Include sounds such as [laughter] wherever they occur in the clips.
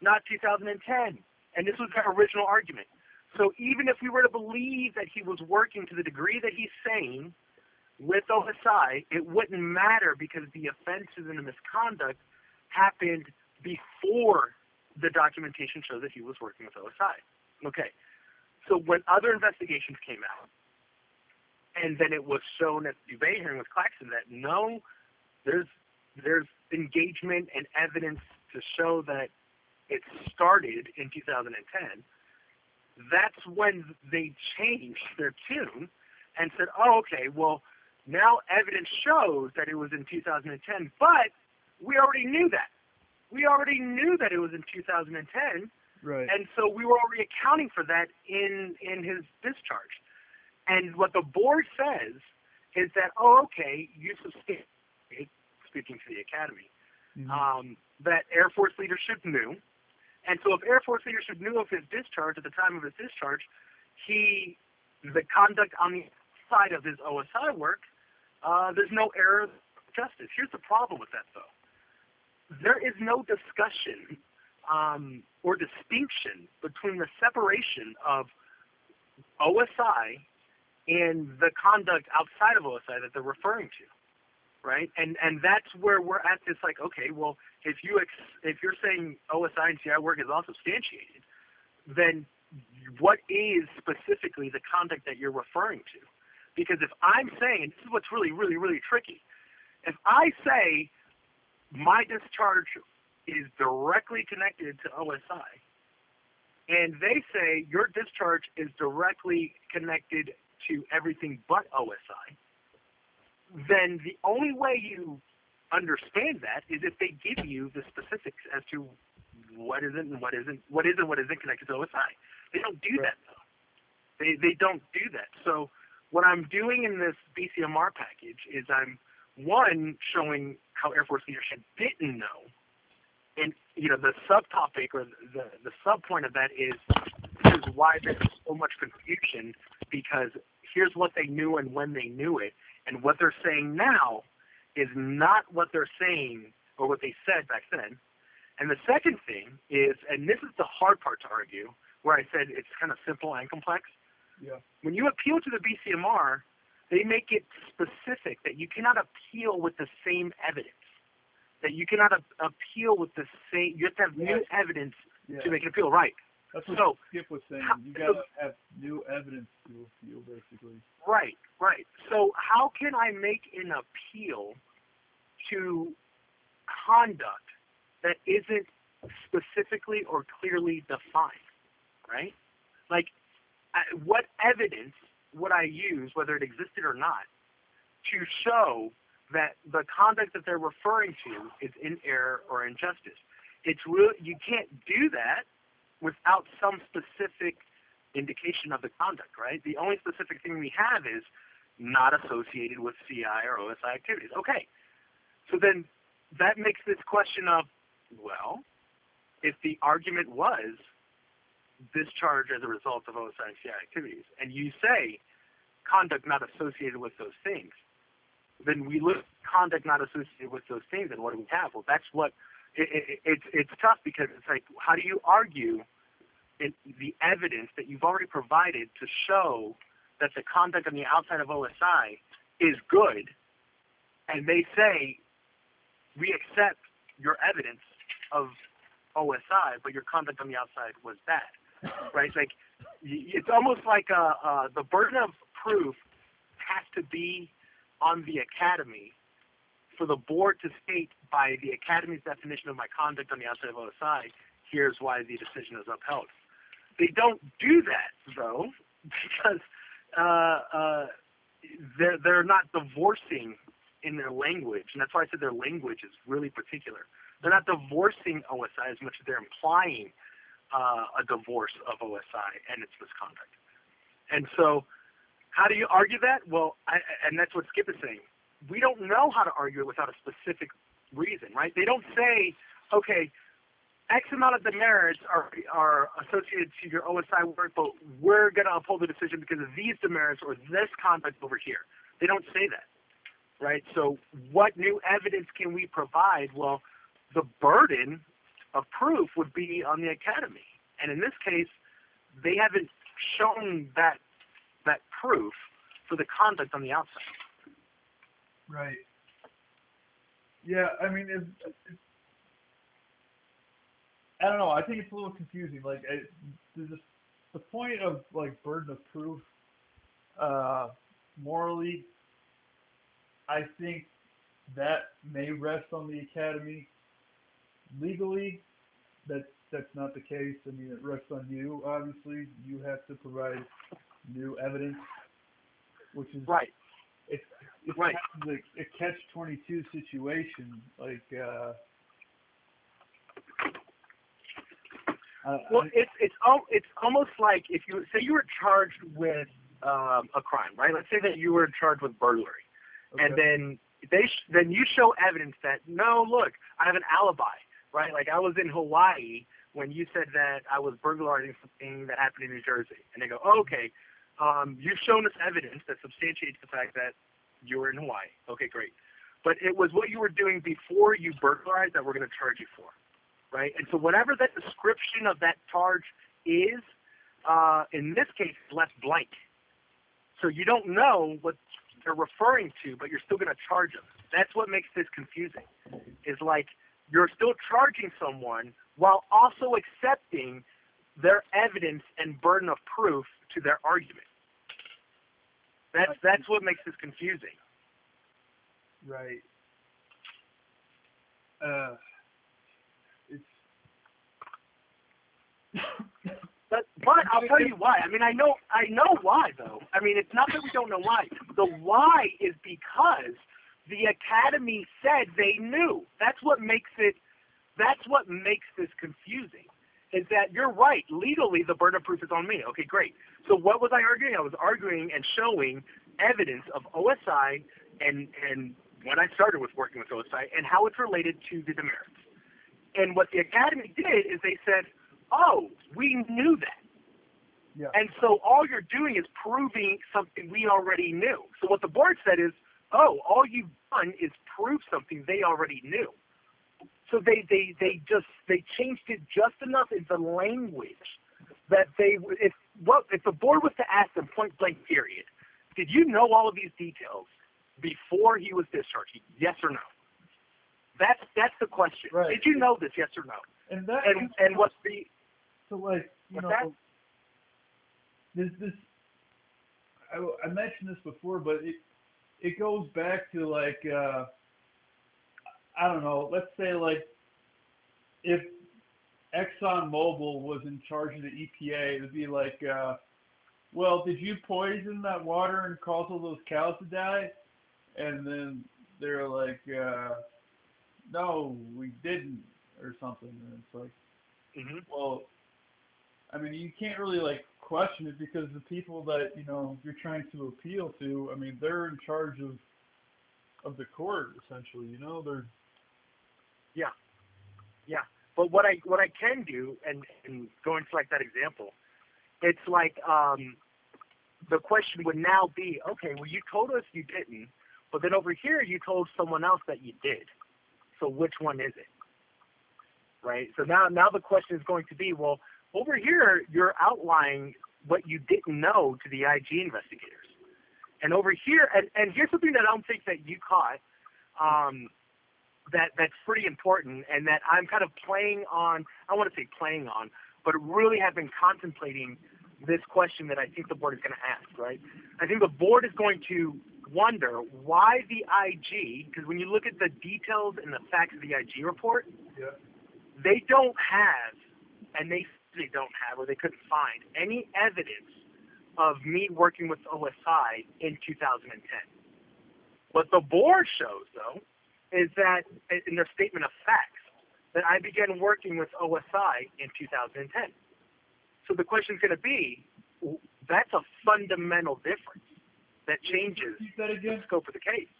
not 2010. And this was their original argument. So even if we were to believe that he was working to the degree that he's saying with OSI, it wouldn't matter because the offenses and the misconduct happened before the documentation showed that he was working with OSI. Okay. So when other investigations came out, and then it was shown at the debate hearing with Claxton that no, there's there's engagement and evidence to show that it started in 2010. That's when they changed their tune and said, "Oh, okay, well, now evidence shows that it was in 2010, but we already knew that. We already knew that it was in 2010, Right. and so we were already accounting for that in in his discharge. And what the board says is that, oh, okay, you substantiate, speaking to the academy, Mhm. um, that Air Force leadership knew. And so if Air Force leadership knew of his discharge at the time of his discharge, he, the conduct on the side of his OSI work, uh, there's no error of justice. Here's the problem with that, though. There is no discussion um, or distinction between the separation of OSI and the conduct outside of OSI that they're referring to, right? And and that's where we're at. It's like, okay, well, if you ex- if you're saying OSI and CI work is all substantiated, then what is specifically the conduct that you're referring to? Because if I'm saying, and this is what's really, really, really tricky, if I say my discharge is directly connected to OSI, and they say your discharge is directly connected to everything but OSI, then the only way you understand that is if they give you the specifics as to what isn't and what isn't, what is and what isn't connected to OSI. They don't do that though. They they don't do that. So what I'm doing in this BCMR package is I'm one showing how Air Force leadership didn't know, and you know the subtopic or the the sub point of that is is why there's so much confusion because here's what they knew and when they knew it, and what they're saying now is not what they're saying or what they said back then. And the second thing is, and this is the hard part to argue, where I said it's kind of simple and complex. Yeah. When you appeal to the BCMR, they make it specific that you cannot appeal with the same evidence. That you cannot a- appeal with the same. You have to have new evidence Yeah. to make an appeal. Right. That's what So- Skip was saying. You gotta have new evidence to appeal, basically. Right, right. So how can I make an appeal to conduct that isn't specifically or clearly defined, right? Like, what evidence would I use, whether it existed or not, to show that the conduct that they're referring to is in error or injustice? It's real. You can't do that without some specific indication of the conduct, right? The only specific thing we have is not associated with CI or OSI activities. Okay. So then that makes this question of, well, if the argument was discharge as a result of OSI and CI activities, and you say conduct not associated with those things, then we look conduct not associated with those things, and what do we have? Well, that's what it, it, it's it's tough because it's like, how do you argue in the evidence that you've already provided to show that the conduct on the outside of OSI is good, and they say we accept your evidence of OSI, but your conduct on the outside was bad, right? Like it's almost like uh, uh, the burden of proof has to be on the academy for the board to state by the academy's definition of my conduct on the outside of OSI, here's why the decision is upheld. They don't do that though, [laughs] because uh, uh, they're they're not divorcing in their language, and that's why I said their language is really particular. They're not divorcing OSI as much as they're implying uh, a divorce of OSI and its misconduct. And so, how do you argue that? Well, I, and that's what Skip is saying. We don't know how to argue it without a specific reason, right? They don't say, okay, X amount of demerits are are associated to your OSI work, but we're going to uphold the decision because of these demerits or this conduct over here. They don't say that, right? So what new evidence can we provide? Well, the burden of proof would be on the academy. And in this case, they haven't shown that that proof for the conduct on the outside. Right. Yeah, I mean, it's, it's, I don't know. I think it's a little confusing. Like, I, the the point of like burden of proof, uh, morally, I think that may rest on the academy. Legally, that's that's not the case. I mean, it rests on you. Obviously, you have to provide new evidence, which is Right. It's it's Right. kind of a, a catch twenty two situation. Like, uh, I, Well, I, it's it's al- it's almost like if you say you were charged with um, a crime, right? Let's say that you were charged with burglary, and then they sh- then you show evidence that no, look, I have an alibi, right? Like I was in Hawaii when you said that I was burglarizing something that happened in New Jersey, and they go, oh, okay, um, you've shown us evidence that substantiates the fact that you were in Hawaii. Okay, great. But it was what you were doing before you burglarized that we're going to charge you for, right? And so whatever that description of that charge is, uh, in this case, left blank. So you don't know what they're referring to, but you're still going to charge them. That's what makes this confusing. Is like you're still charging someone while also accepting their evidence and burden of proof to their argument. That's that's what makes this confusing. right. Uh, it's [laughs] But but I'll tell you why. I mean, I know I know why though. I mean, it's not that we don't know why. The why is because the academy said they knew. That's what makes it. That's what makes this confusing. Is that you're right? Legally, the burden of proof is on me. Okay, great. So what was I arguing? I was arguing and showing evidence of OSI and and when I started with working with OSI and how it's related to the demerits. And what the academy did is they said, "Oh, we knew that." yeah. And so all you're doing is proving something we already knew. So what the board said is, oh, all you've done is prove something they already knew. So they, they, they just they changed it just enough in the language that they if what if the board was to ask them point blank period, did you know all of these details before he was discharged? Yes or no? That's that's the question. Right. Did you know this? Yes or no? and that And and what's the so like you know that? this this I, I mentioned this before, but it it goes back to like uh I don't know. Let's say like if Exxon Mobil was in charge of the EPA, it'd be like, uh, well, did you poison that water and cause all those cows to die? And then they're like, uh, no, we didn't, or something. And it's like, Mhm. well, I mean, you can't really like question it because the people that you know you're trying to appeal to, I mean, they're in charge of of the court essentially. You know, they're But what I what I can do, and, and going to like that example, it's like um, the question would now be, okay, well you told us you didn't, but then over here you told someone else that you did. So which one is it? Right. So now now the question is going to be, well, over here you're outlining what you didn't know to the IG investigators, and over here, and, and here's something that I don't think that you caught. Um, that that's pretty important and that I'm kind of playing on I want to say playing on, but really have been contemplating this question that I think the board is going to ask, right? I think the board is going to wonder why the IG, because when you look at the details and the facts of the IG report, yeah. they don't have, and they they don't have, or they couldn't find any evidence of me working with OSI in 2010. What the board shows, though, is that in their statement of facts that I began working with OSI in 2010. So the question is going to be, that's a fundamental difference that changes that the scope of the case.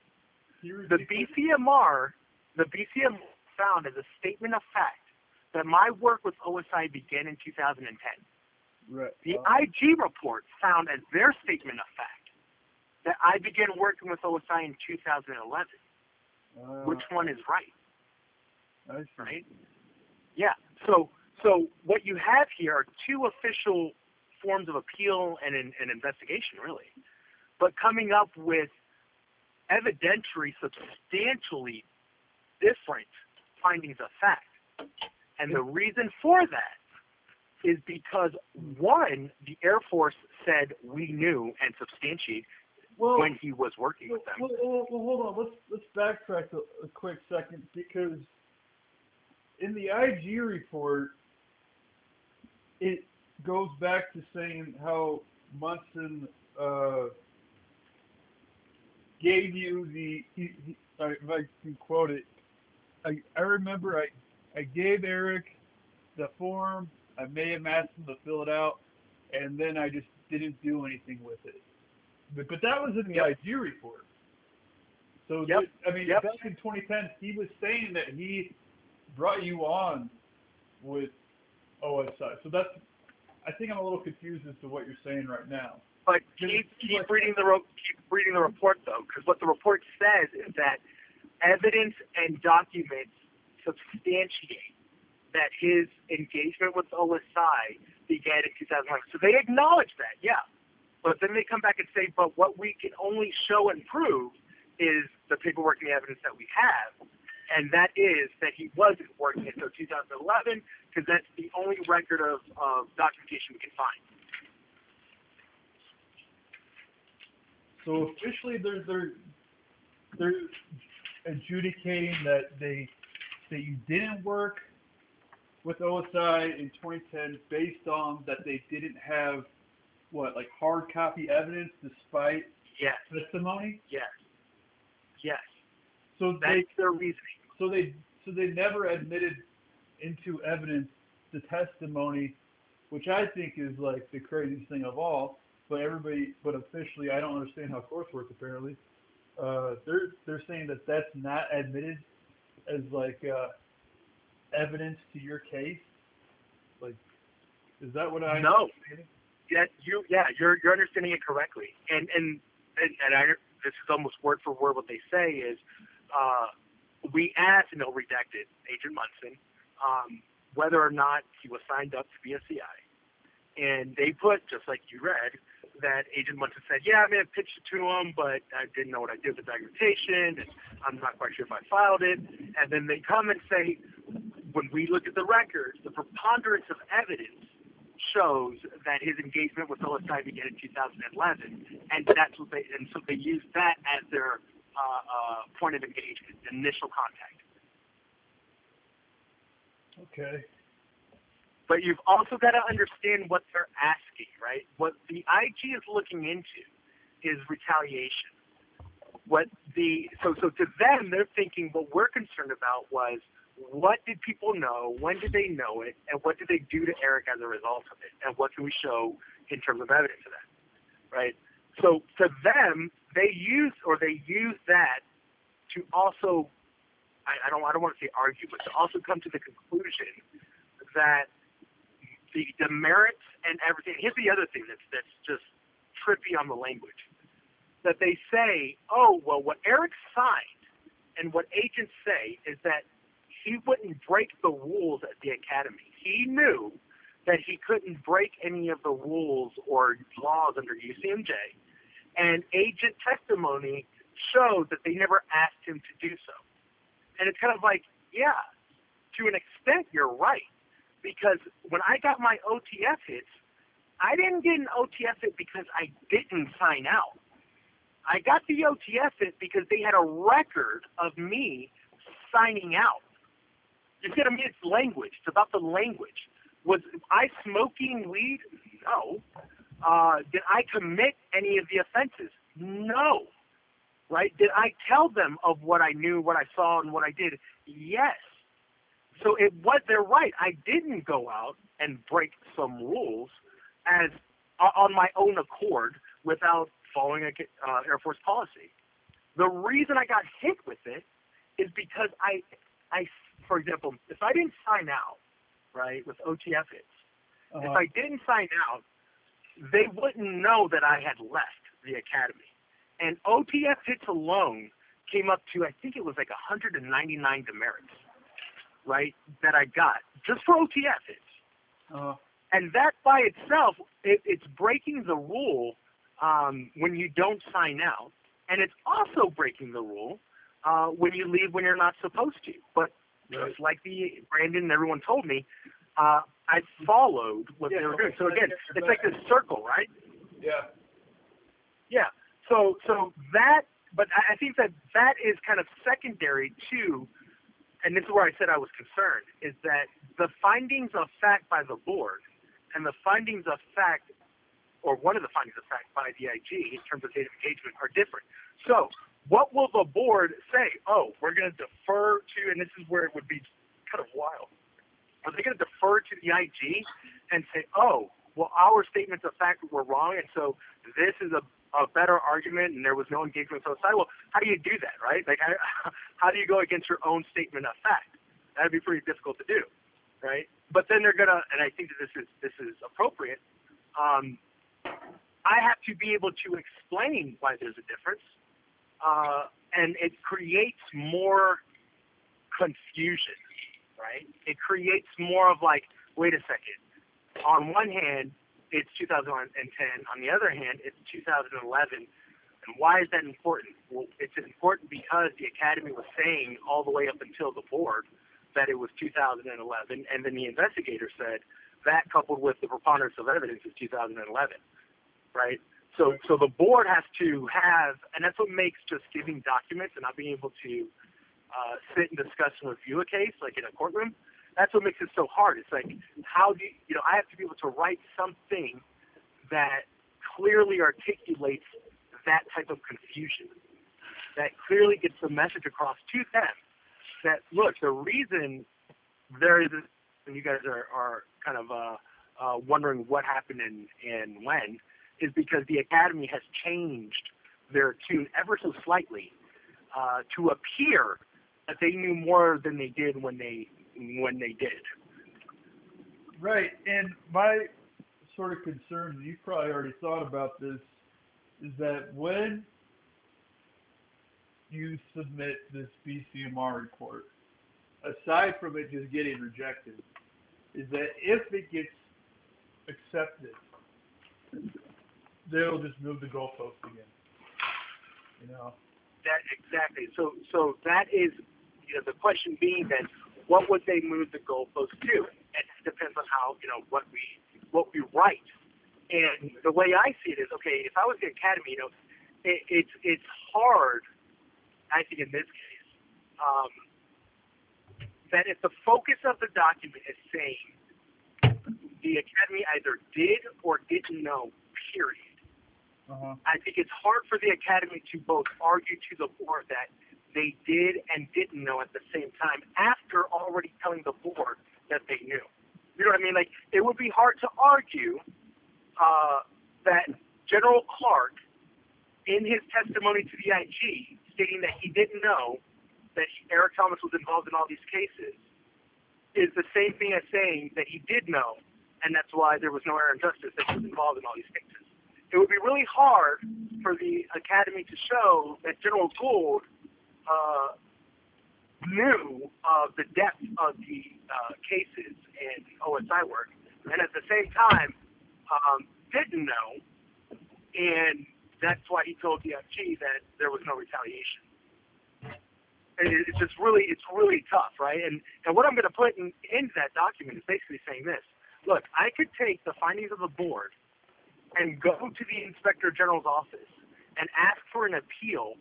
The BCMR, the BCM found as a statement of fact that my work with OSI began in 2010. Right. The IG report found as their statement of fact that I began working with OSI in 2011. Uh, Which one is right? Right? Yeah. So, so what you have here are two official forms of appeal and an, an investigation, really, but coming up with evidentiary, substantially different findings of fact. And the reason for that is because one, the Air Force said we knew and substantiate Well, when he was working well, with them. well, well, hold on. Let's let's backtrack a, a quick second because in the IG report, it goes back to saying how Munson uh, gave you the. He, he, I- if I can quote it, I I remember I I gave Eric the form. I may have asked him to fill it out, and then I just didn't do anything with it. But but that was in the Yep. IG report. So Yep. th- I mean, Yep. back in 2010, he was saying that he brought you on with OSI. So that's I think I'm a little confused as to what you're saying right now. But keep keep reading the keep reading the report though, because what the report says is that evidence and documents substantiate that his engagement with OSI began in 2001. So they acknowledge that, yeah. But then they come back and say, but what we can only show and prove is the paperwork and the evidence that we have, and that is that he wasn't working until 2011, because that's the only record of, of documentation we can find. So officially, they're they're they're adjudicating that they that you didn't work with OSI in 2010 based on that they didn't have what like hard copy evidence despite Yes, testimony. yes, yes. So they That's their reasoning. so they so they never admitted into evidence the testimony, which I think is like the craziest thing of all. But everybody, but officially, I don't understand how courts work. Apparently, uh, they're they're saying that that's not admitted as like uh, evidence to your case. Like, is that what I No. understand? Yeah, you yeah, you're you're understanding it correctly. And and and, and I this is almost word for word what they say is uh, we asked and they'll redact it, Agent Munson, um, whether or not he was signed up to be a CI. And they put, just like you read, that Agent Munson said, yeah, I may have pitched it to him, but I didn't know what I did with the documentation, and I'm not quite sure if I filed it. And then they come and say, when we look at the records, the preponderance of evidence shows that his engagement with OSI began in 2011, and that's what they and so they use that as their uh, uh, point of engagement, initial contact. Okay. But you've also got to understand what they're asking, right? What the IG is looking into is retaliation. What the so so to them they're thinking what we're concerned about was what did people know, when did they know it, and what did they do to Eric as a result of it, and what can we show in terms of evidence of that, right? So to them they use or they use that to also I, I don't I don't want to say argue, but to also come to the conclusion that the demerits and everything. Here's the other thing that's that's just trippy on the language. That they say, oh well, what Eric signed and what agents say is that he wouldn't break the rules at the academy. He knew that he couldn't break any of the rules or laws under UCMJ, and agent testimony showed that they never asked him to do so. And it's kind of like, yeah, to an extent, you're right because when I got my OTF hits, I didn't get an OTF hit because I didn't sign out. I got the OTF hit because they had a record of me signing out. You see what I mean? It's language. It's about the language. Was I smoking weed? No. Uh, did I commit any of the offenses? No. Right? Did I tell them of what I knew, what I saw, and what I did? Yes. So it was they're right. I didn't go out and break some rules as uh, on my own accord without following a uh, Air Force policy. The reason I got hit with it is because I, I, for example, if I didn't sign out, right, with OTF hits, if Uh-huh. I didn't sign out, they wouldn't know that I had left the academy. And OTF hits alone came up to I think it was like 199 demerits. right, that I got just for OTF hits. Uh, And that by itself, it, it's breaking the rule um, when you don't sign out, and it's also breaking the rule uh, when you leave when you're not supposed to. But Right. just like the Brandon and everyone told me, uh, I followed what Yeah, they were doing. So again, it's like this circle, right? yeah. Yeah. So so that, but I I think that that is kind of secondary to, and this is where I said I was concerned, is that the findings of fact by the board and the findings of fact, or one of the findings of fact by the IG in terms of data engagement are different. So what will the board say? Oh, we're going to defer to, and this is where it would be kind of wild. Are they going to defer to the IG and say, oh, well, our statements of fact were wrong, and so this is a, a better argument, and there was no engagement on the side? Well, how do you do that, right? Like, how, [laughs] how do you go against your own statement of fact? That'd be pretty difficult to do, right? But then they're gonna, and I think that this is this is appropriate. Um, I have to be able to explain why there's a difference, uh, and it creates more confusion, right? It creates more of like, wait a second. On one hand, it's 2010. On the other hand, it's 2011. And why is that important? Well, it's important because the academy was saying all the way up until the board that it was 2011, and then the investigator said that coupled with the preponderance of evidence is 2011, right? So, so the board has to have, and that's what makes just giving documents and not being able to uh, sit and discuss and review a case like in a courtroom. That's what makes it so hard. It's like, how do you, you know, I have to be able to write something that clearly articulates that type of confusion, that clearly gets the message across to them that, look, the reason there is, and you guys are, are kind of uh, uh, wondering what happened and, and when, is because the academy has changed their tune ever so slightly uh, to appear that they knew more than they did when they when they did. Right, and my sort of concern, and you probably already thought about this, is that when you submit this BCMR report, aside from it just getting rejected, is that if it gets accepted, they'll just move the goalpost again. You know? That exactly. So so that is you know the question being then what would they move the goalpost to? And it depends on how you know what we what we write. And the way I see it is okay. If I was the academy, you know, it, it's it's hard. I think in this case, um, that if the focus of the document is saying the academy either did or didn't know, period. Uh-huh. I think it's hard for the academy to both argue to the board that they did and didn't know at the same time after already telling the board that they knew. You know what I mean? Like it would be hard to argue uh, that General Clark, in his testimony to the IG, stating that he didn't know that Eric Thomas was involved in all these cases, is the same thing as saying that he did know, and that's why there was no error in justice that he was involved in all these cases it would be really hard for the academy to show that General Gould uh, knew of the depth of the uh, cases and OSI work, and at the same time um, didn't know, and that's why he told the IG that there was no retaliation. And it- it's just really, it's really tough, right? And and what I'm going to put in, into that document is basically saying this: Look, I could take the findings of the board and go to the inspector general's office and ask for an appeal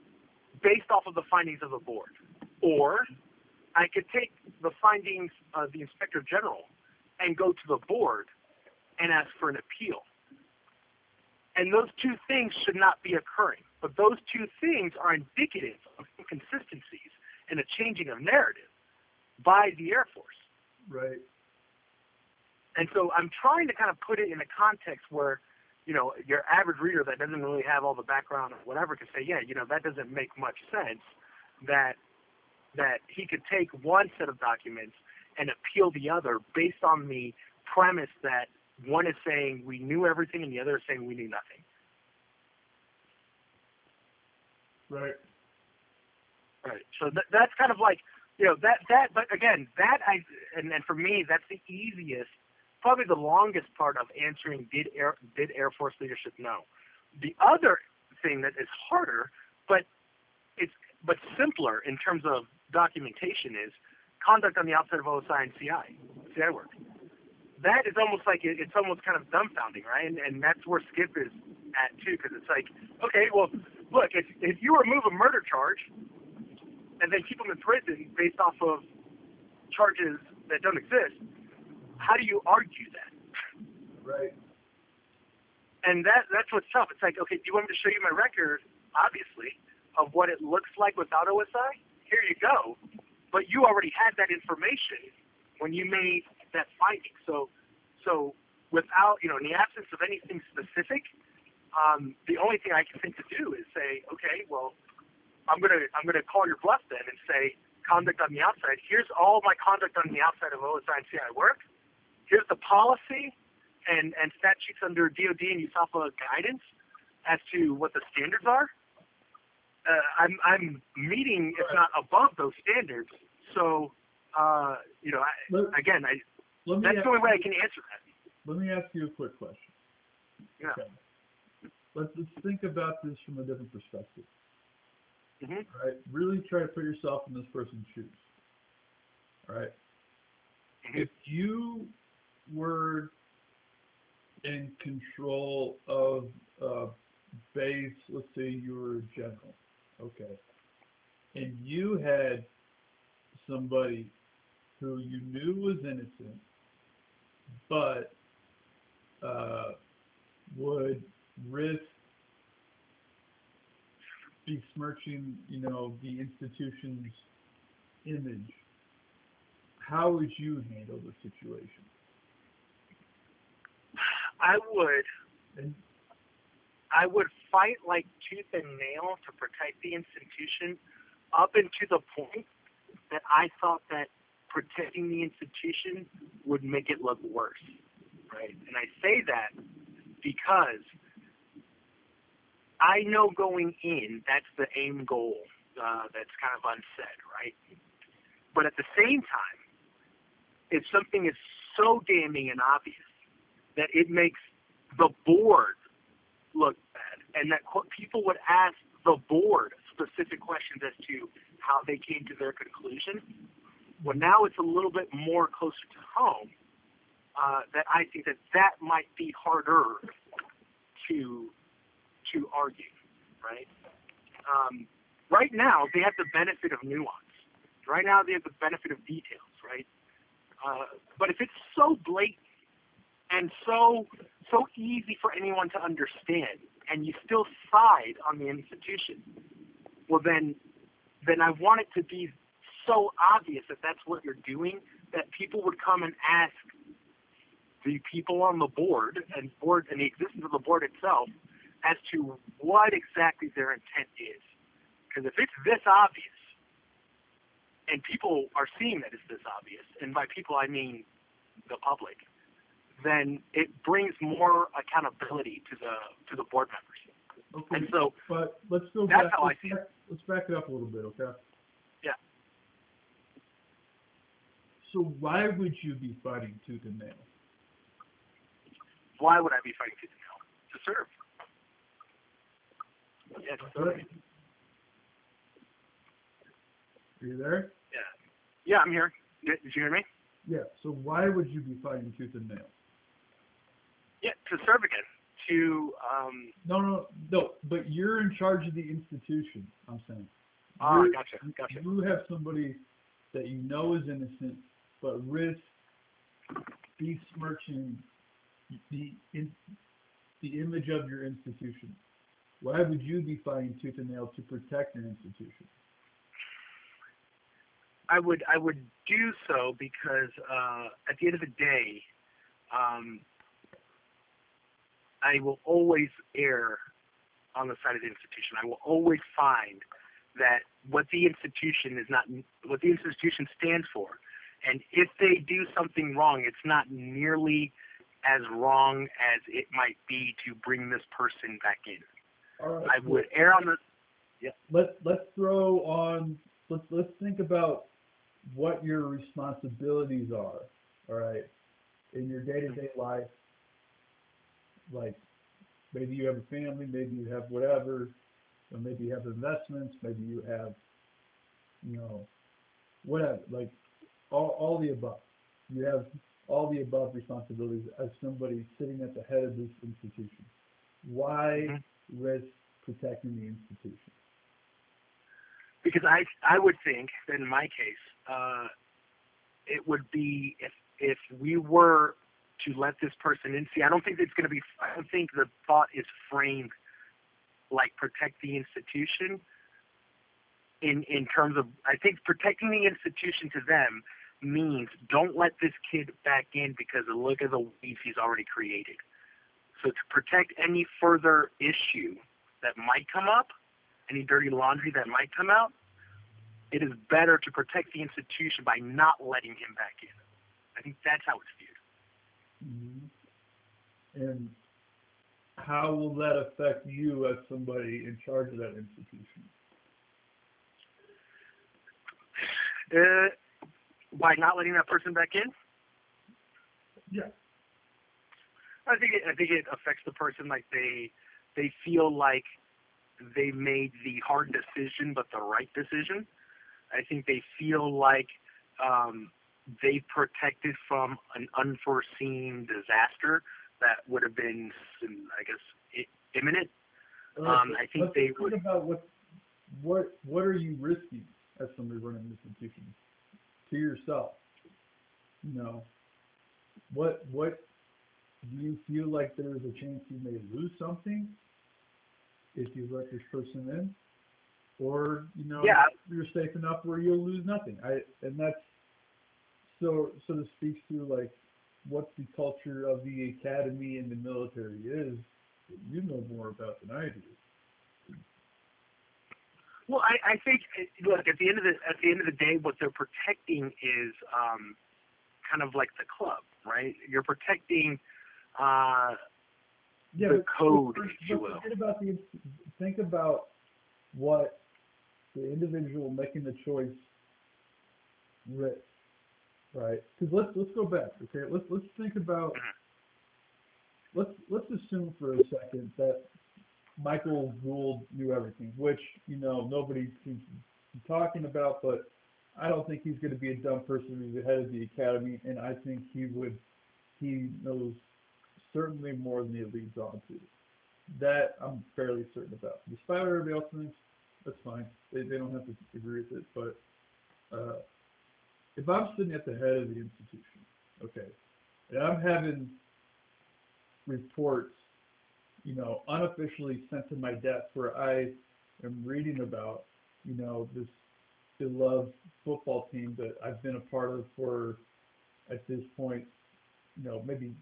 based off of the findings of the board. Or I could take the findings of the inspector general and go to the board and ask for an appeal. And those two things should not be occurring. But those two things are indicative of inconsistencies and a changing of narrative by the Air Force. Right. And so I'm trying to kind of put it in a context where you know, your average reader that doesn't really have all the background or whatever could say, yeah, you know, that doesn't make much sense. That that he could take one set of documents and appeal the other based on the premise that one is saying we knew everything and the other is saying we knew nothing. Right. Right. So th- that's kind of like you know that that but again that I and, and for me that's the easiest probably the longest part of answering did air did Air Force leadership know. The other thing that is harder but it's but simpler in terms of documentation is conduct on the outside of OSI and CI CI work. That is almost like it, it's almost kind of dumbfounding, right? And, and that's where Skip is at too, because it's like, okay, well, look, if if you remove a murder charge and then keep them in prison based off of charges that don't exist, how do you argue that? Right. And that that's what's tough. It's like, okay, do you want me to show you my record, obviously, of what it looks like without OSI? Here you go. But you already had that information when you made that finding. So so without, you know, in the absence of anything specific, um, the only thing I can think to do is say, okay, well, I'm gonna I'm gonna call your bluff then and say conduct on the outside. Here's all my conduct on the outside of OSI and CI work. Here's the policy and and statutes under DoD and USAFA guidance as to what the standards are. Uh, I'm I'm meeting, if not above those standards. So uh, you know, I, Let, again, I that's the only way I can answer that. let me ask you a quick question. Yeah. Okay. Let's let's think about this from a different perspective. hmm All right. Really try to put yourself in this person's shoes. All right. Mhm. If you were in control of a base, let's say you were a general, okay, and you had somebody who you knew was innocent, but uh, would risk besmirching, you know, the institution's image, how would you handle the situation? I would I would fight like tooth and nail to protect the institution up into the point that I thought that protecting the institution would make it look worse. Right? And I say that because I know going in that's the aim goal uh, that's kind of unsaid, right? But at the same time, if something is so damning and obvious that it makes the board look bad, and that people would ask the board specific questions as to how they came to their conclusion. Well, now it's a little bit more closer to home. Uh, that I think that that might be harder to to argue, right? Um, right now, they have the benefit of nuance. Right now, they have the benefit of details, right? Uh, but if it's so blatant and so so easy for anyone to understand, and you still side on the institution, well then then I want it to be so obvious that that's what you're doing that people would come and ask the people on the board and board and the existence of the board itself as to what exactly their intent is. Because if it's this obvious, and people are seeing that it's this obvious, and by people I mean the public, then it brings more accountability to the to the board members. okay, And so but let's go That's back. how let's, see back let's back it up a little bit, okay? Yeah. So why would you be fighting tooth and nail? why would I be fighting tooth and nail? To serve. Yeah, to serve. Are you there? Yeah, Yeah, I'm here. Did you hear me? Yeah. So why would you be fighting tooth and nail? Yeah, to serve again. To um No, no, no. But you're in charge of the institution. I'm saying. ah, You're- gotcha, gotcha. You have somebody that you know is innocent, but risk besmirching the in, the image of your institution. Why would you be fighting tooth and nail to protect an institution? I would I would do so because uh, at the end of the day, um, I will always err on the side of the institution. I will always find that what the institution is not what the institution stands for, and if they do something wrong, it's not nearly as wrong as it might be to bring this person back in. Right. I would err on the Let Let's throw on. Let's Let's think about what your responsibilities are, all right, in your day-to-day life. Like, maybe you have a family, maybe you have whatever, or maybe you have investments, maybe you have, you know, whatever, like, all, all the above. You have all the above responsibilities as somebody sitting at the head of this institution. Why Mhm. risk protecting the institution? because I I would think that in my case, uh, it would be if if we were to let this person in. See, I don't think it's going to be. I don't think the thought is framed like protect the institution. In in terms of, I think protecting the institution to them means don't let this kid back in because look at the weeds he's already created. So to protect any further issue that might come up, any dirty laundry that might come out, it is better to protect the institution by not letting him back in. I think that's how it's viewed. Mhm. And how will that affect you as somebody in charge of that institution? Uh, by not letting that person back in, Yeah. I think it, I think it affects the person like they they feel like they made the hard decision but the right decision. I think they feel like um, they protected from an unforeseen disaster that would have been, I guess, imminent. Um, I think Let's they would- about what what what are you risking as somebody running an institution to yourself? You know, what what do you feel like there is a chance you may lose something if you let this person in, or you know Yeah. you're safe enough where you'll lose nothing. I and that's so so this speaks to like what the culture of the academy and the military is. that You know more about than I do. Well, I, I think look at the end of the at the end of the day, what they're protecting is um, kind of like the club, right? You're protecting uh, yeah, the code, but, if you will. Forget about the think about what the individual making the choice risks, right? Because let's let's go back, okay? Let's let's think about Mm-hmm. let's let's assume for a second that Michael Gould knew everything, which you know nobody seems to be talking about, but I don't think he's going to be a dumb person who's the head of the academy, and I think he would he knows certainly more than he leads on to. That I'm fairly certain about. Despite what everybody else thinks, that's fine. They, they don't have to agree with it. But uh, if I'm sitting at the head of the institution, okay, and I'm having reports, you know, unofficially sent to my desk where I am reading about, you know, this beloved football team that I've been a part of for, at this point, you know, maybe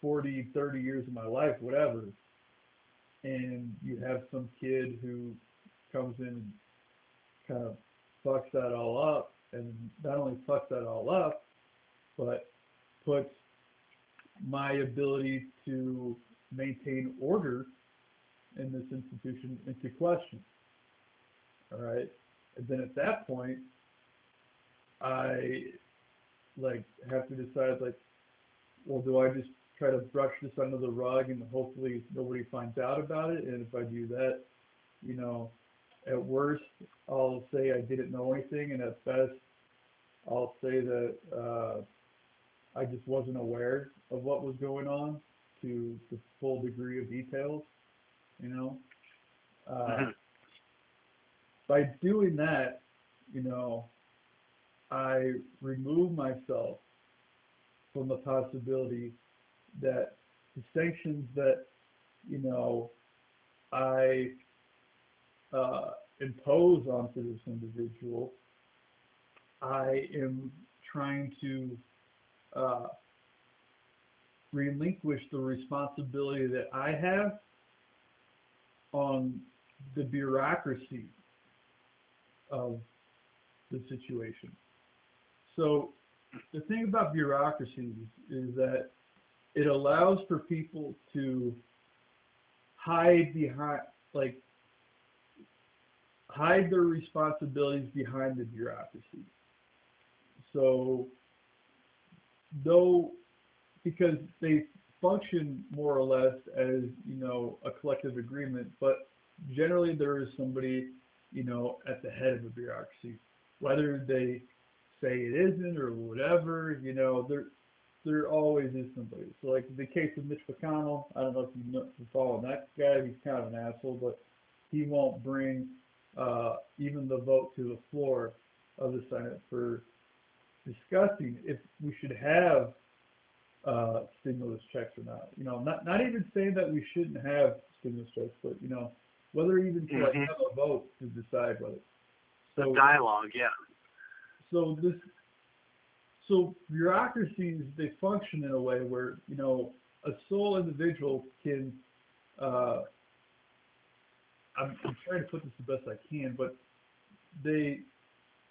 40, 30 years of my life, whatever. And you have some kid who comes in and kind of fucks that all up, and not only fucks that all up, but puts my ability to maintain order in this institution into question. All right. And then at that point, I like have to decide like, well, do I just try to brush this under the rug and hopefully nobody finds out about it? And if I do that, you know, at worst, I'll say I didn't know anything, and at best, I'll say that uh, I just wasn't aware of what was going on to the full degree of details, you know. Uh, Mhm. By doing that, you know, I remove myself from the possibility that the sanctions that, you know, I uh, impose onto this individual, I am trying to uh, relinquish the responsibility that I have on the bureaucracy of the situation. So the thing about bureaucracies is that it allows for people to hide behind, like, hide their responsibilities behind the bureaucracy. so though because they function more or less as you know a collective agreement, but generally there is somebody you know at the head of a bureaucracy, whether they say it isn't or whatever. You know, there there always is somebody. So like the case of Mitch McConnell, I don't know if you know you follow that guy. He's kind of an asshole, but he won't bring uh, even the vote to the floor of the Senate for discussing if we should have uh, stimulus checks or not. You know, not not even saying that we shouldn't have stimulus checks, but you know, whether even to like Mhm. have a vote to decide whether. The So dialogue, yeah. so this so bureaucracies they function in a way where you know a sole individual can uh, I'm, I'm trying to put this the best I can, but they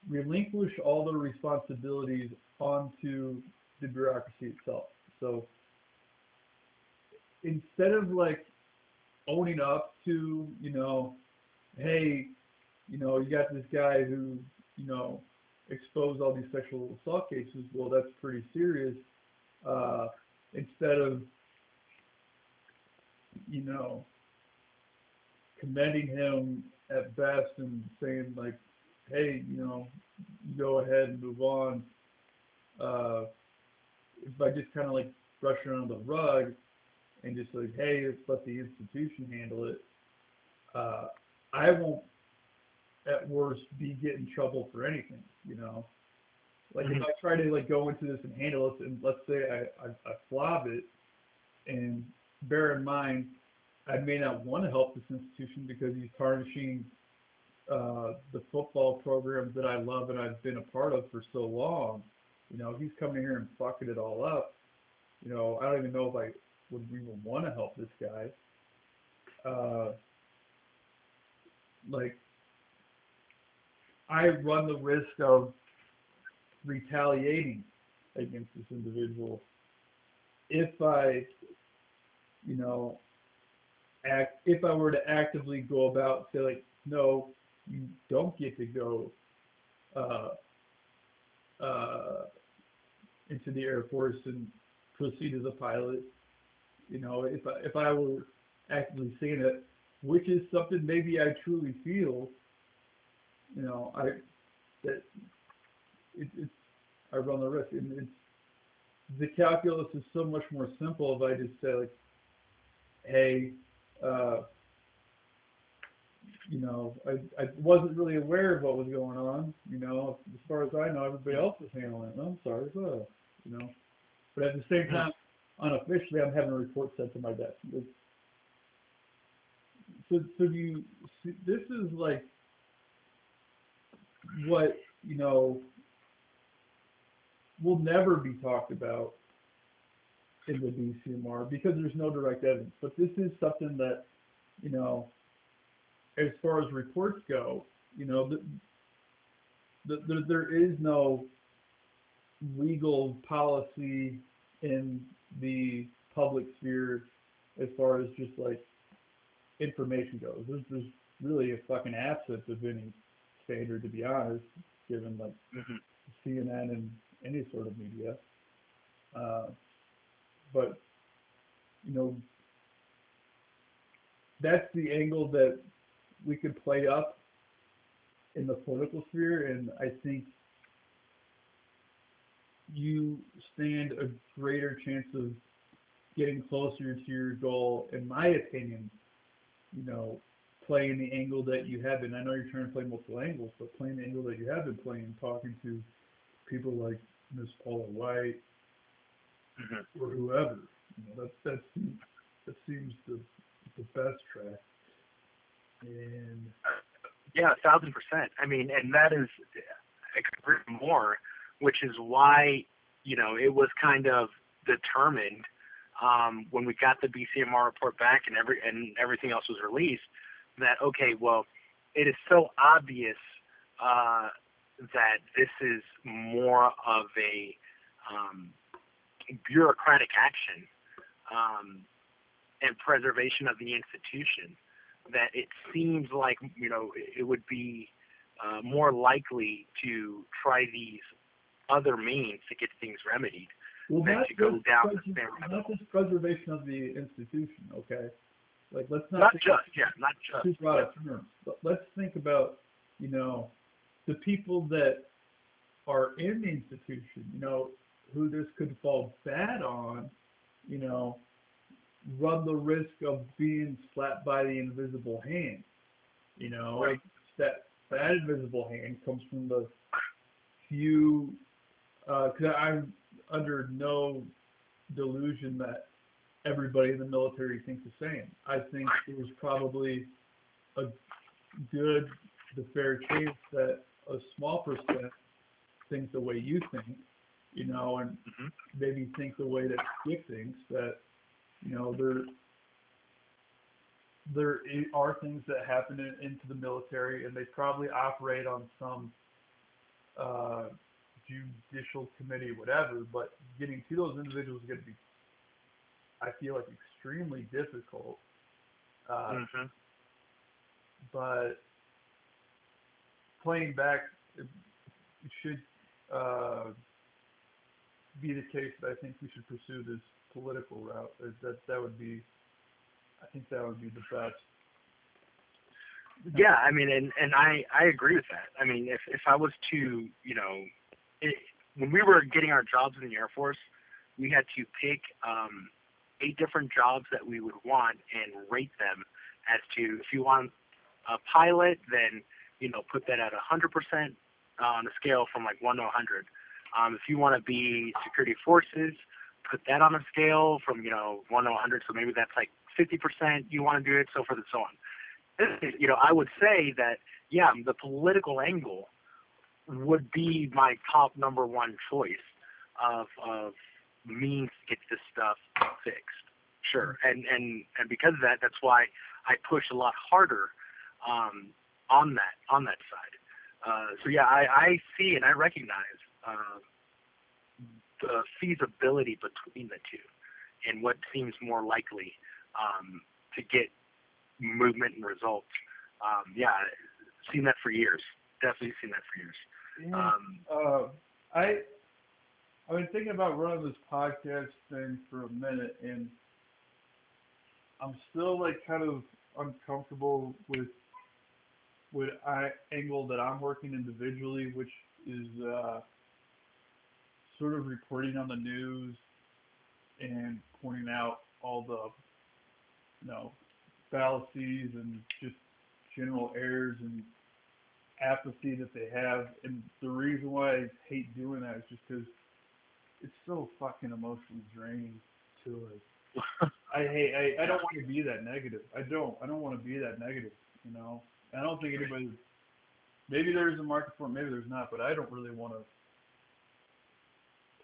relinquish all their responsibilities onto the bureaucracy itself. So instead of like owning up to, you know, hey, you know, you got this guy who, you know, exposed all these sexual assault cases, well, that's pretty serious. Uh, instead of, you know, commending him at best and saying like, hey, you know, you go ahead and move on. Uh, by just kind of like brushing it under the rug and just like, hey, let's let the institution handle it. Uh, I won't, at worst, be getting in trouble for anything, you know. Like if Mhm. I try to like go into this and handle it, and let's say I, I, I flop it, and bear in mind, I may not want to help this institution because he's tarnishing uh, the football programs that I love and I've been a part of for so long. You know, he's coming here and fucking it all up. You know, I don't even know if I would even want to help this guy. Uh, like, I run the risk of retaliating against this individual if I, you know, act if I were to actively go about say like, no, you don't get to go uh, uh, into the Air Force and proceed as a pilot. You know, if I, if I were actively saying it, which is something maybe I truly feel, you know, I that it, it's I run the risk, and it's the calculus is so much more simple if I just say like, hey, uh, you know, I, I wasn't really aware of what was going on. You know, as far as I know, everybody else was handling it. I'm sorry, so, you know. But at the same time, unofficially, I'm having a report sent to my desk. So, so do you, see, this is like what, you know, will never be talked about in the BCMR because there's no direct evidence. But this is something that, you know, as far as reports go, you know, the, the, the, there is no legal policy in the public sphere as far as just like information goes. There's, there's really a fucking absence of any standard, to be honest, given like Mhm. CNN and any sort of media. Uh, but you know, that's the angle that we could play up in the political sphere, and I think you stand a greater chance of getting closer to your goal, in my opinion, you know, playing the angle that you have been. I know you're trying to play multiple angles, but playing the angle that you have been playing, talking to people like Miss Paula White Mhm. or whoever. You know, that that seems that seems the the best track. And Yeah, a thousand percent. I mean, and that is I could agree more, which is why you know it was kind of determined um, when we got the BCMR report back and every and everything else was released that okay, well, it is so obvious uh, that this is more of a um, bureaucratic action um, and preservation of the institution that it seems like you know it would be uh, more likely to try these other means to get things remedied well, than to go down the same not just preservation of the institution, okay? Like let's not Not just, yeah, not too just. broad a terms. But let's think about, you know, the people that are in the institution, you know, who this could fall bad on, you know, run the risk of being slapped by the invisible hand. You know, Right. that that invisible hand comes from the few. Uh, because I'm under no delusion that everybody in the military thinks the same. I think there's probably a good, the fair chance that a small percent think the way you think, you know, and Mhm. maybe think the way that Dick thinks that, you know, there there are things that happen in, into the military, and they probably operate on some uh, judicial committee, whatever. But getting to those individuals is going to be, I feel like, extremely difficult. Uh, Mhm. but playing back, should uh, be the case that I think we should pursue this political route. That that, would be, I think that would be the best. Yeah, I mean, and and I I agree with that. I mean, if if I was to, you know, it, when we were getting our jobs in the Air Force, we had to pick um, eight different jobs that we would want and rate them as to if you want a pilot, then you know put that at a hundred percent on a scale from like one to a hundred. Um, if you want to be security forces, put that on a scale from you know one to a hundred. So maybe that's like fifty percent. You want to do it, so forth and so on you know, I would say that yeah, the political angle would be my top number one choice of of means to get this stuff fixed. Sure, and and and because of that, that's why I push a lot harder um, on that on that side. Uh, so yeah, I, I see and I recognize uh, the feasibility between the two, and what seems more likely um, to get movement and results. Um, yeah, seen that for years. Definitely seen that for years. Yeah. Um, Uh, I I've been thinking about running this podcast thing for a minute, and I'm still like kind of uncomfortable with with I angle that I'm working individually, which is uh, sort of reporting on the news and pointing out all the you know fallacies and just general errors and apathy that they have. And the reason why I hate doing that is just because it's so fucking emotionally draining to like. [laughs] I hate. I, I don't want to be that negative. I don't. I don't want to be that negative. You know. And I don't think anybody. Maybe there's a market for it. Maybe there's not. But I don't really want to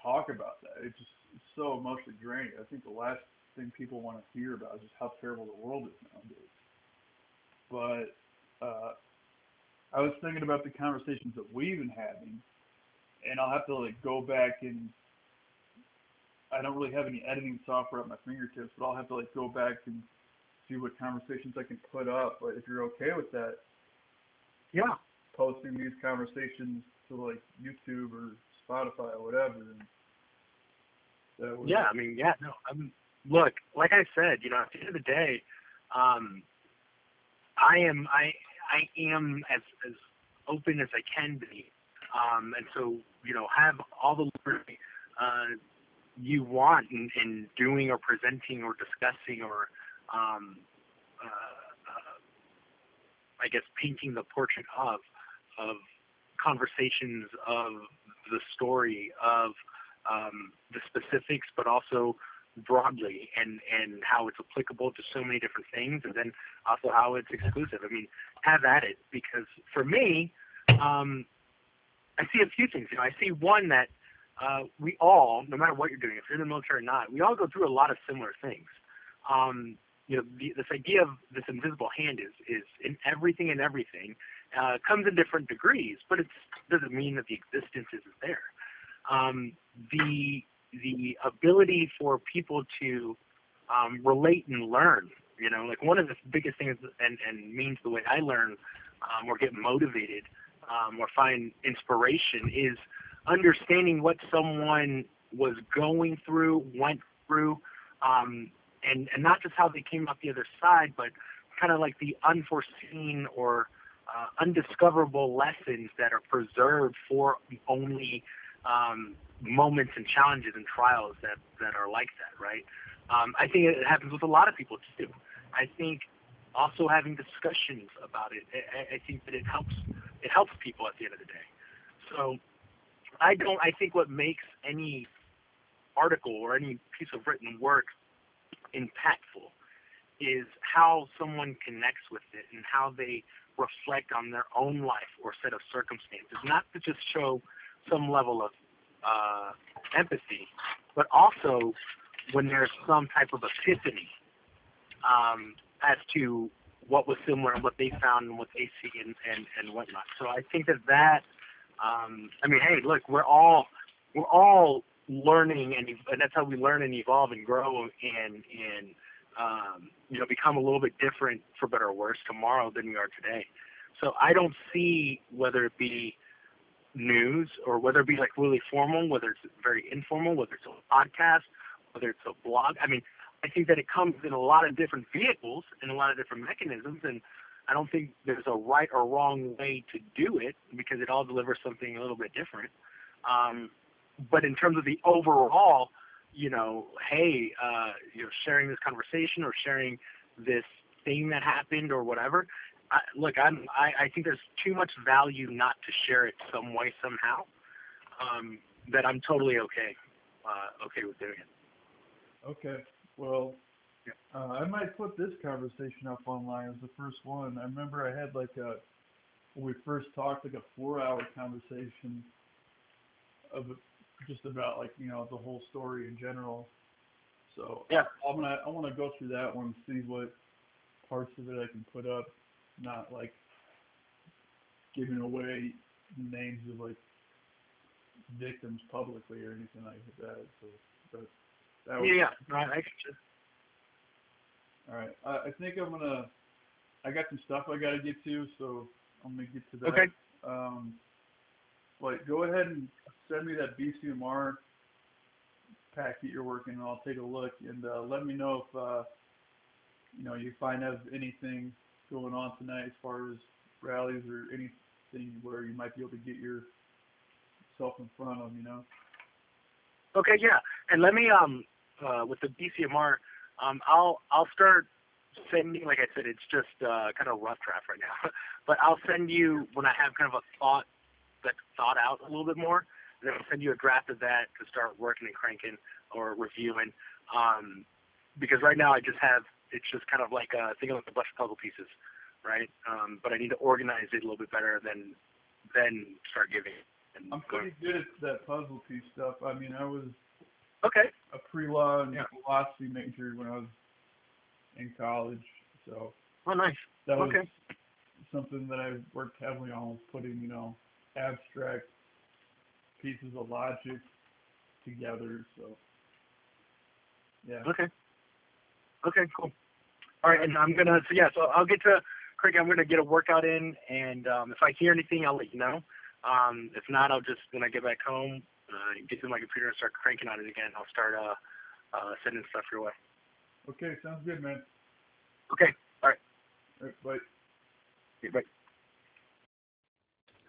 talk about that. It's just it's so emotionally draining. I think the last thing people want to hear about is just how terrible the world is nowadays. But uh, I was thinking about the conversations that we've been having, and I'll have to like go back and I don't really have any editing software at my fingertips, but I'll have to like go back and see what conversations I can put up. But if you're okay with that, yeah, posting these conversations to like YouTube or Spotify or whatever, would yeah. I mean, yeah. No, I'm. Look, like I said, you know, at the end of the day, um, I am. I I am as as open as I can be, um, and so you know, have all the liberty uh, you want in, in doing or presenting or discussing or um, uh, uh, I guess painting the portrait of of conversations of the story of um, the specifics, but also broadly and and how it's applicable to so many different things, and then also how it's exclusive. I mean, have at it because for me, um, I see a few things. You know, I see one that uh, we all, no matter what you're doing, if you're in the military or not, we all go through a lot of similar things. Um, you know, the, this idea of this invisible hand is is in everything and everything. Uh, comes in different degrees, but it doesn't mean that the existence isn't there. Um, the the ability for people to um, relate and learn. You know, like one of the biggest things and, and means the way I learn um, or get motivated um, or find inspiration is understanding what someone was going through, went through, um, and and not just how they came out the other side, but kind of like the unforeseen or uh, undiscoverable lessons that are preserved for only um, moments and challenges and trials that that are like that, right? Um, I think it happens with a lot of people too. I think also having discussions about it, I, I think that it helps it helps people at the end of the day. So I don't. I think what makes any article or any piece of written work impactful is how someone connects with it and how they reflect on their own life or set of circumstances, not to just show some level of uh, empathy, but also when there's some type of epiphany um, as to what was similar and what they found and what they see and, and, and whatnot. So I think that that, um, I mean, hey, look, we're all we're all learning and and that's how we learn and evolve and grow and and um, you know become a little bit different for better or worse tomorrow than we are today. So I don't see whether it be news or whether it be like really formal, whether it's very informal, whether it's a podcast, whether it's a blog. I mean, I think that it comes in a lot of different vehicles and a lot of different mechanisms, and I don't think there's a right or wrong way to do it because it all delivers something a little bit different. Um, but in terms of the overall, you know, hey, uh, you know, sharing this conversation or sharing this thing that happened or whatever. I, look, I'm, I, I think there's too much value not to share it some way somehow. Um, that I'm totally okay, uh, okay with doing it. Okay. Well, uh, I might put this conversation up online as the first one. I remember I had like a when we first talked, like a four-hour conversation of just about like you know the whole story in general. So Yeah. I'm gonna I want to go through that one, see what parts of it I can put up, not like giving away names of like victims publicly or anything like that. So, that was, Yeah, yeah, no, I, I get you. All right. I, I think I'm gonna. I got some stuff I gotta get to, so I'm gonna get to that. Okay. Um, but go ahead and send me that BCMR packet you're working on. I'll take a look and uh, let me know if uh, you know you find out anything going on tonight as far as rallies or anything where you might be able to get yourself in front of. You know. Okay, yeah, and let me um uh, with the BCMR, um I'll I'll start sending. Like I said, it's just uh, kind of rough draft right now, [laughs] but I'll send you when I have kind of a thought that's thought out a little bit more. Then I'll send you a draft of that to start working and cranking or reviewing. Um, because right now I just have it's just kind of like uh, thinking like a bunch of puzzle pieces, right? Um, but I need to organize it a little bit better than then start giving. And I'm pretty good at that puzzle piece stuff. I mean, I was okay. a pre-law and Yeah. philosophy major when I was in college, so Oh, nice. that was Okay. something that I worked heavily on was putting, you know, abstract pieces of logic together. So, yeah. Okay. Okay, cool. All right, and I'm gonna so yeah, so I'll get to Craig. I'm gonna get a workout in, and um, if I hear anything, I'll let you know. Um, if not, I'll just when I get back home, uh, get to my computer and start cranking on it again. I'll start uh, uh, sending stuff your way. Okay, sounds good, man. Okay. All right, bye. Okay, Bye.